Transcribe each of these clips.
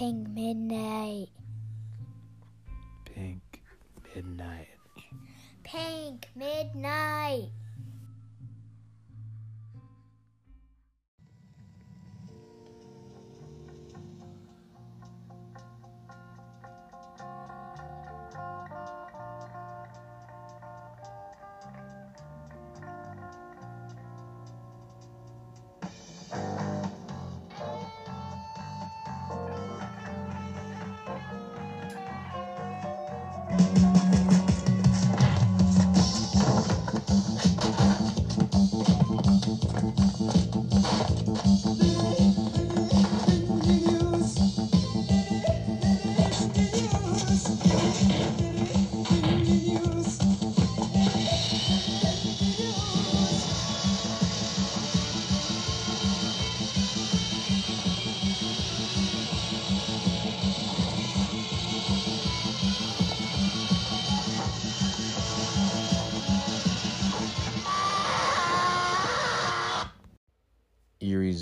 Pink Midnight.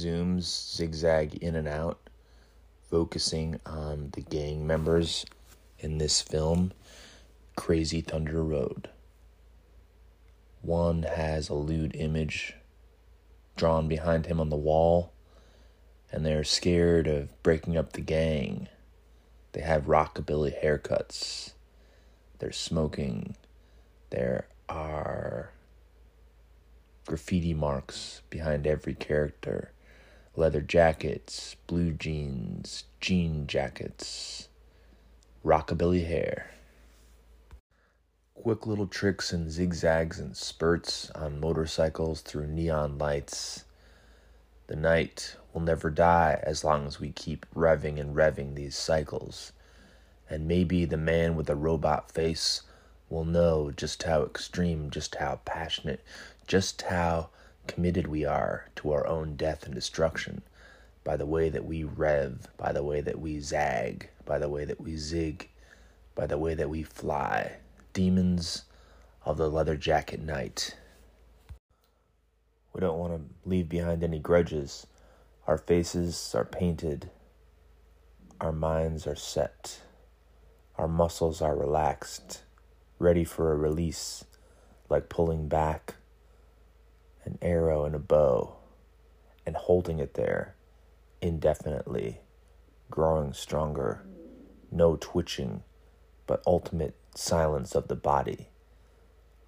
Zooms zigzag in and out, focusing on the gang members in this film, Crazy Thunder Road. One has a lewd image drawn behind him on the wall, and they're scared of breaking up the gang. They have rockabilly haircuts. They're smoking. There are graffiti marks behind every character leather jackets, blue jeans, jean jackets, rockabilly hair. Quick little tricks and zigzags and spurts on motorcycles through neon lights. The night will never die as long as we keep revving and revving these cycles. And maybe the man with the robot face will know just how extreme, just how passionate, just how committed we are to our own death and destruction by the way that we rev, by the way that we zag, by the way that we zig, by the way that we fly. Demons of the leather jacket night. We don't want to leave behind any grudges. Our faces are painted, our minds are set, our muscles are relaxed, ready for a release, like pulling back an arrow and a bow and holding it there indefinitely, growing stronger, no twitching, but ultimate silence of the body,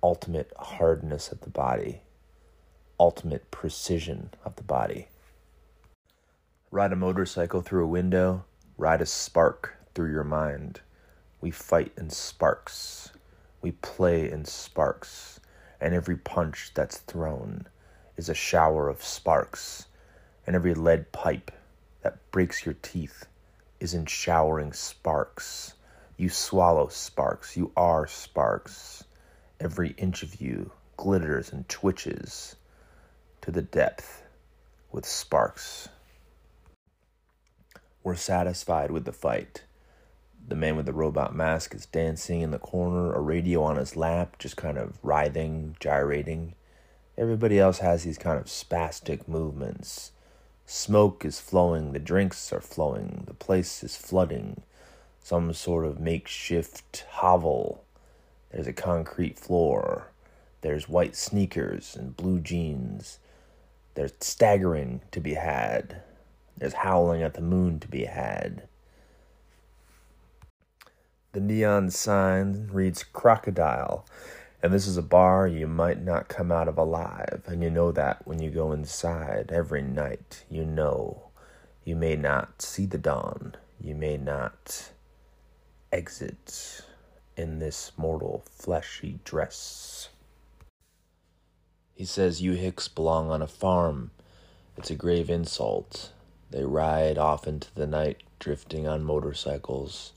ultimate hardness of the body, ultimate precision of the body. Ride a motorcycle through a window, ride a spark through your mind. We fight in sparks, we play in sparks, and every punch that's thrown is a shower of sparks, and every lead pipe that breaks your teeth is in showering sparks. You swallow sparks. You are sparks. Every inch of you glitters and twitches to the depth with sparks. We're satisfied with the fight. The man with the robot mask is dancing in the corner, a radio on his lap, just kind of writhing, gyrating. Everybody else has these kind of spastic movements. Smoke is flowing, the drinks are flowing, the place is flooding. Some sort of makeshift hovel. There's a concrete floor. There's white sneakers and blue jeans. There's staggering to be had. There's howling at the moon to be had. The neon sign reads crocodile, and this is a bar you might not come out of alive, and you know that when you go inside every night. You know you may not see the dawn, you may not exit in this mortal fleshy dress. He says you hicks belong on a farm. It's a grave insult. They ride off into the night, drifting on motorcycles.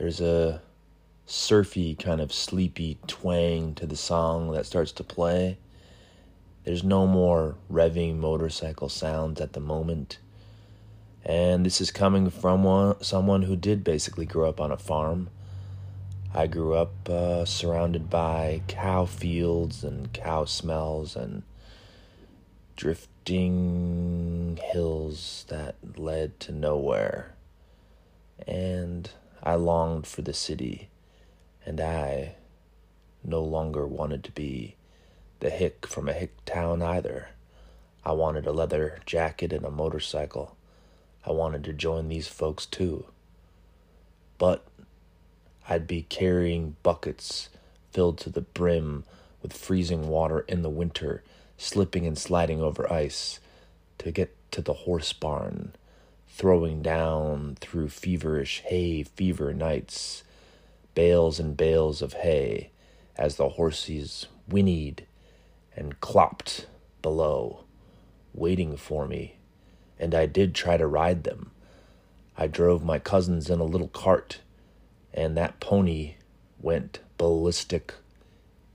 There's a surfy, kind of sleepy twang to the song that starts to play. There's no more revving motorcycle sounds at the moment. And this is coming from one, someone who did basically grow up on a farm. I grew up uh, surrounded by cow fields and cow smells and drifting hills that led to nowhere. and I longed for the city, and I no longer wanted to be the hick from a hick town either. I wanted a leather jacket and a motorcycle. I wanted to join these folks too. But I'd be carrying buckets filled to the brim with freezing water in the winter, slipping and sliding over ice to get to the horse barn, throwing down through feverish hay fever nights, bales and bales of hay as the horses whinnied and clopped below, waiting for me, and I did try to ride them. I drove my cousins in a little cart, and that pony went ballistic.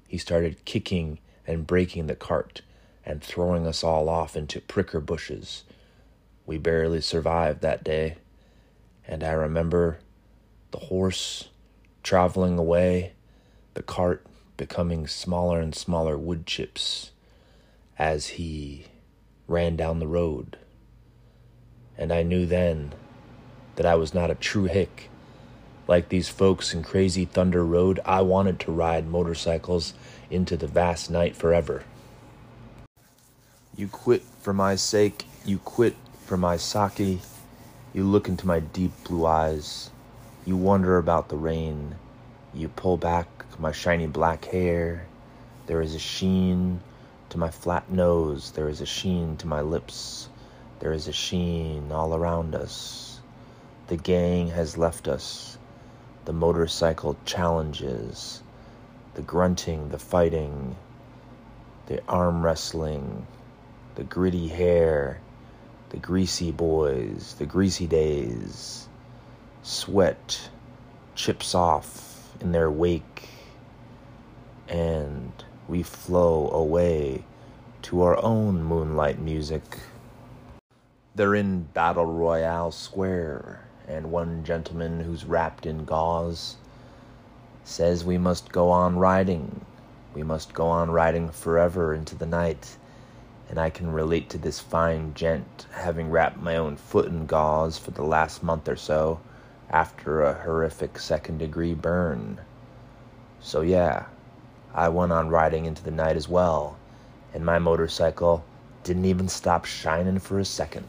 He started kicking and breaking the cart and throwing us all off into pricker bushes. We barely survived that day, and I remember the horse traveling away, the cart becoming smaller and smaller wood chips as he ran down the road. And I knew then that I was not a true hick. Like these folks in Crazy Thunder Road, I wanted to ride motorcycles into the vast night forever. You quit for my sake, you quit for my sake. You look into my deep blue eyes. You wonder about the rain. You pull back my shiny black hair. There is a sheen to my flat nose. There is a sheen to my lips. There is a sheen all around us. The gang has left us. The motorcycle challenges. The grunting, the fighting, the arm wrestling, the gritty hair, the greasy boys, the greasy days. Sweat chips off in their wake, and we flow away to our own moonlight music. They're in Battle Royale Square, and one gentleman who's wrapped in gauze says we must go on riding. We must go on riding forever into the night and I can relate to this fine gent having wrapped my own foot in gauze for the last month or so after a horrific second degree burn. So, yeah, I went on riding into the night as well, and my motorcycle didn't even stop shining for a second.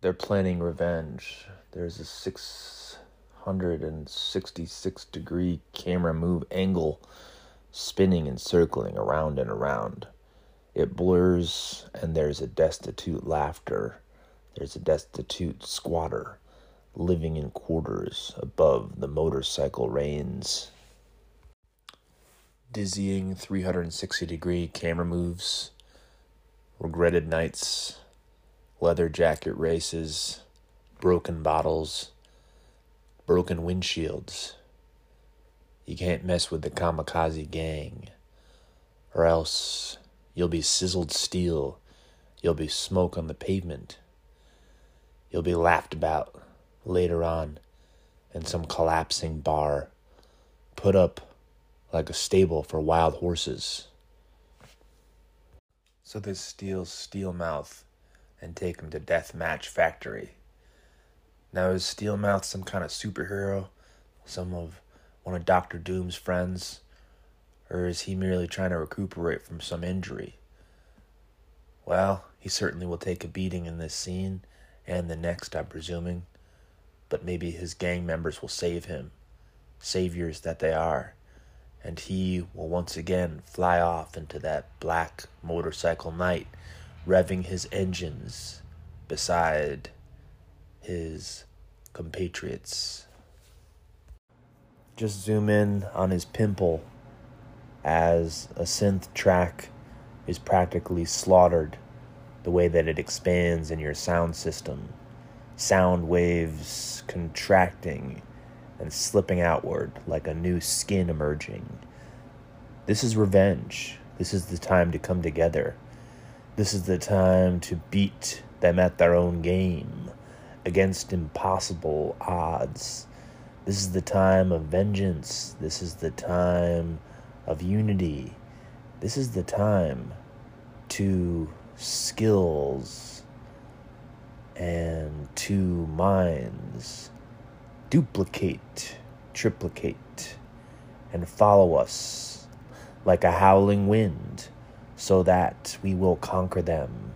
They're planning revenge. There's a 666 degree camera move angle spinning and circling around and around. It blurs, and there's a destitute laughter. There's a destitute squatter living in quarters above the motorcycle reins. Dizzying 360 degree camera moves, regretted nights, leather jacket races, broken bottles, broken windshields. You can't mess with the kamikaze gang, or else You'll be sizzled steel. You'll be smoke on the pavement. You'll be laughed about later on in some collapsing bar, put up like a stable for wild horses. So they steal Steelmouth and take him to Death Match Factory. Now is Steelmouth some kind of superhero? Some of one of Doctor Doom's friends? Or is he merely trying to recuperate from some injury? Well, he certainly will take a beating in this scene and the next, I'm presuming. But maybe his gang members will save him, saviors that they are, and he will once again fly off into that black motorcycle night, revving his engines beside his compatriots. Just zoom in on his pimple as a synth track is practically slaughtered the way that it expands in your sound system. Sound waves contracting and slipping outward like a new skin emerging. This is revenge. This is the time to come together. This is the time to beat them at their own game against impossible odds. This is the time of vengeance. This is the time of unity. This is the time to skills and two minds. Duplicate, triplicate, and follow us like a howling wind so that we will conquer them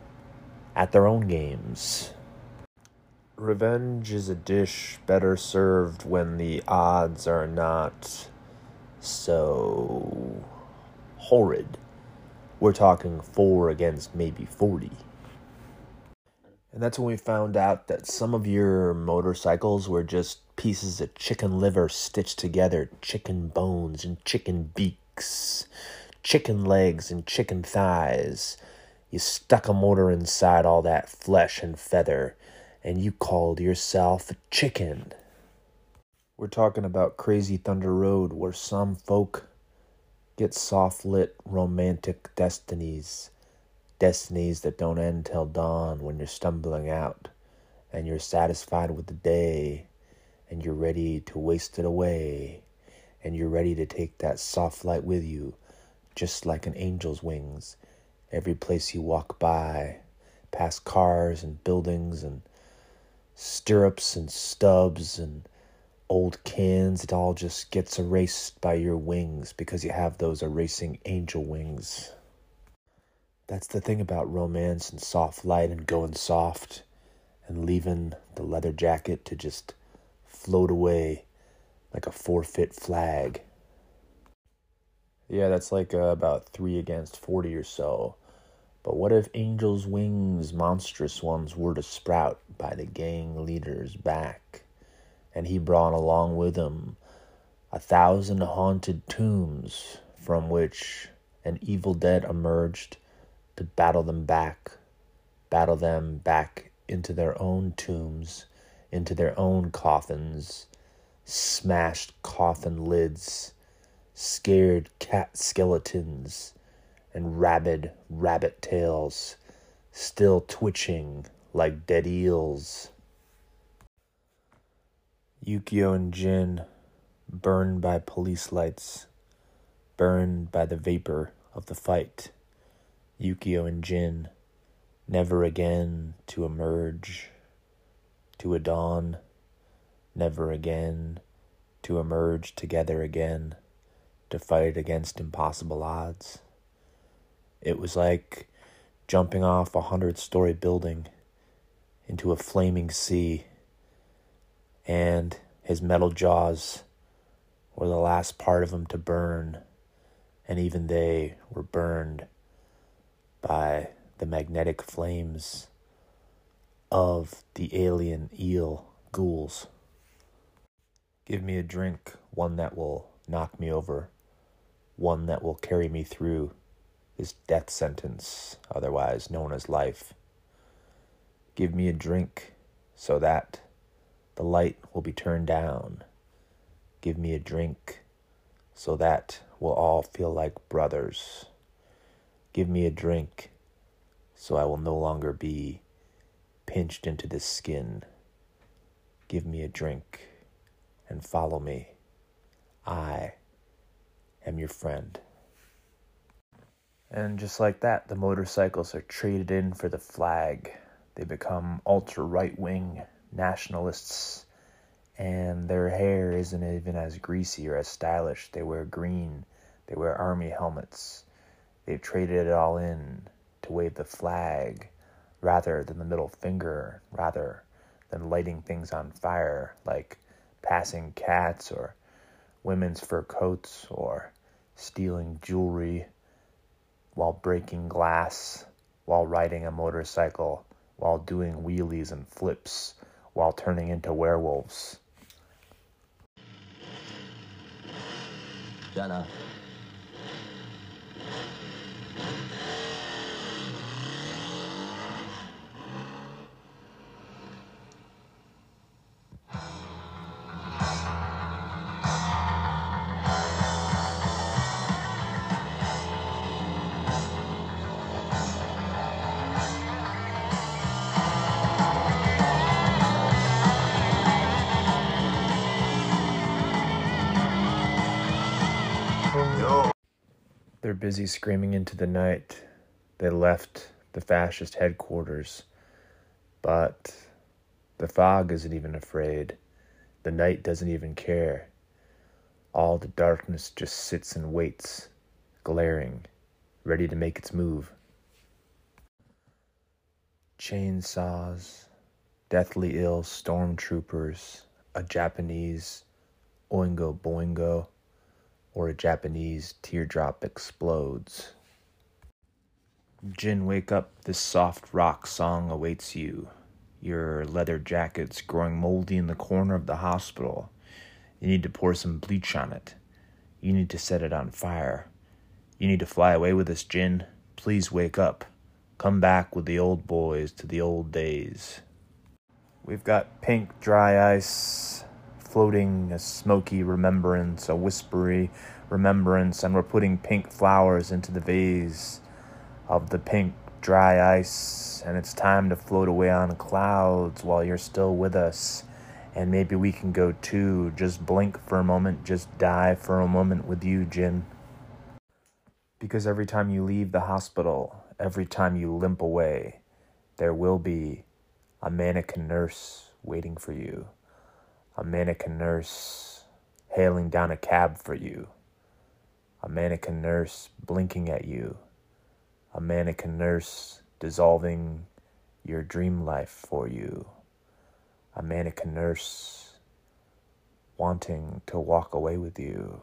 at their own games. Revenge is a dish better served when the odds are not so horrid. We're talking four against maybe 40. And that's when we found out that some of your motorcycles were just pieces of chicken liver stitched together, chicken bones and chicken beaks, chicken legs and chicken thighs. You stuck a motor inside all that flesh and feather, and you called yourself a chicken. We're talking about Crazy Thunder Road, where some folk get soft lit romantic destinies destinies that don't end till dawn when you're stumbling out and you're satisfied with the day and you're ready to waste it away and you're ready to take that soft light with you just like an angel's wings. Every place you walk by past cars and buildings and stirrups and stubs and old cans it all just gets erased by your wings because you have those erasing angel wings that's the thing about romance and soft light and going soft and leaving the leather jacket to just float away like a forfeit flag. Yeah, that's like uh, about three against 40 or so. But what if Angel's wings, monstrous ones, were to sprout by the gang leader's back, and he brought along with him a thousand haunted tombs from which an evil dead emerged to battle them back, battle them back into their own tombs, into their own coffins, smashed coffin lids, scared cat skeletons, and rabid rabbit tails, still twitching like dead eels. Yukio and Jin, burned by police lights, burned by the vapor of the fight. Yukio and Jin, never again to emerge to a dawn, never again to emerge together again to fight against impossible odds. It was like jumping off a hundred story building into a flaming sea, and his metal jaws were the last part of him to burn, and even they were burned by the magnetic flames of the alien eel ghouls. Give me a drink, one that will knock me over, one that will carry me through this death sentence, otherwise known as life. Give me a drink so that the light will be turned down. Give me a drink so that we'll all feel like brothers. Give me a drink, so I will no longer be pinched into the skin. Give me a drink and follow me. I am your friend. And just like that, the motorcycles are traded in for the flag. They become ultra right wing nationalists, and their hair isn't even as greasy or as stylish. They wear green, they wear army helmets, They've traded it all in to wave the flag rather than the middle finger, rather than lighting things on fire like passing cats or women's fur coats or stealing jewelry while breaking glass, while riding a motorcycle, while doing wheelies and flips, while turning into werewolves. Jenna. They're busy screaming into the night. They left the fascist headquarters, but The fog isn't even afraid. The night doesn't even care. All the darkness just sits and waits, glaring, ready to make its move. Chainsaws, deathly ill stormtroopers, a Japanese Oingo Boingo, or a Japanese teardrop explodes. Jin, wake up. This soft rock song awaits you. Your leather jacket's growing moldy in the corner of the hospital. You need to pour some bleach on it. You need to set it on fire. You need to fly away with us, Jin. Please wake up. Come back with the old boys to the old days. We've got pink dry ice floating, a smoky remembrance, a whispery remembrance, and we're putting pink flowers into the vase of the pink dry ice, and it's time to float away on clouds while you're still with us. And maybe we can go too. Just blink for a moment, just die for a moment with you, Jin. Because every time you leave the hospital, every time you limp away, there will be a mannequin nurse waiting for you, a mannequin nurse hailing down a cab for you, a mannequin nurse blinking at you. A mannequin nurse dissolving your dream life for you, a mannequin nurse wanting to walk away with you.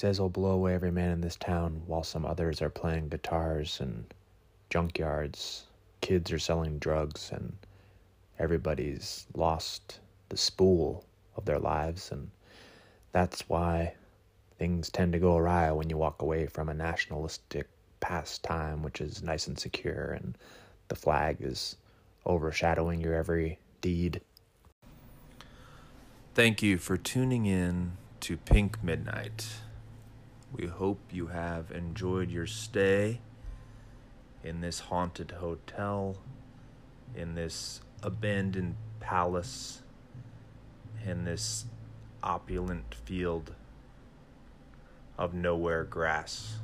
Says he'll blow away every man in this town while some others are playing guitars and junkyards. Kids are selling drugs and everybody's lost the spool of their lives. And that's why things tend to go awry when you walk away from a nationalistic pastime, which is nice and secure, and the flag is overshadowing your every deed. Thank you for tuning in to Pink Midnight. We hope you have enjoyed your stay in this haunted hotel, in this abandoned palace, in this opulent field of nowhere grass.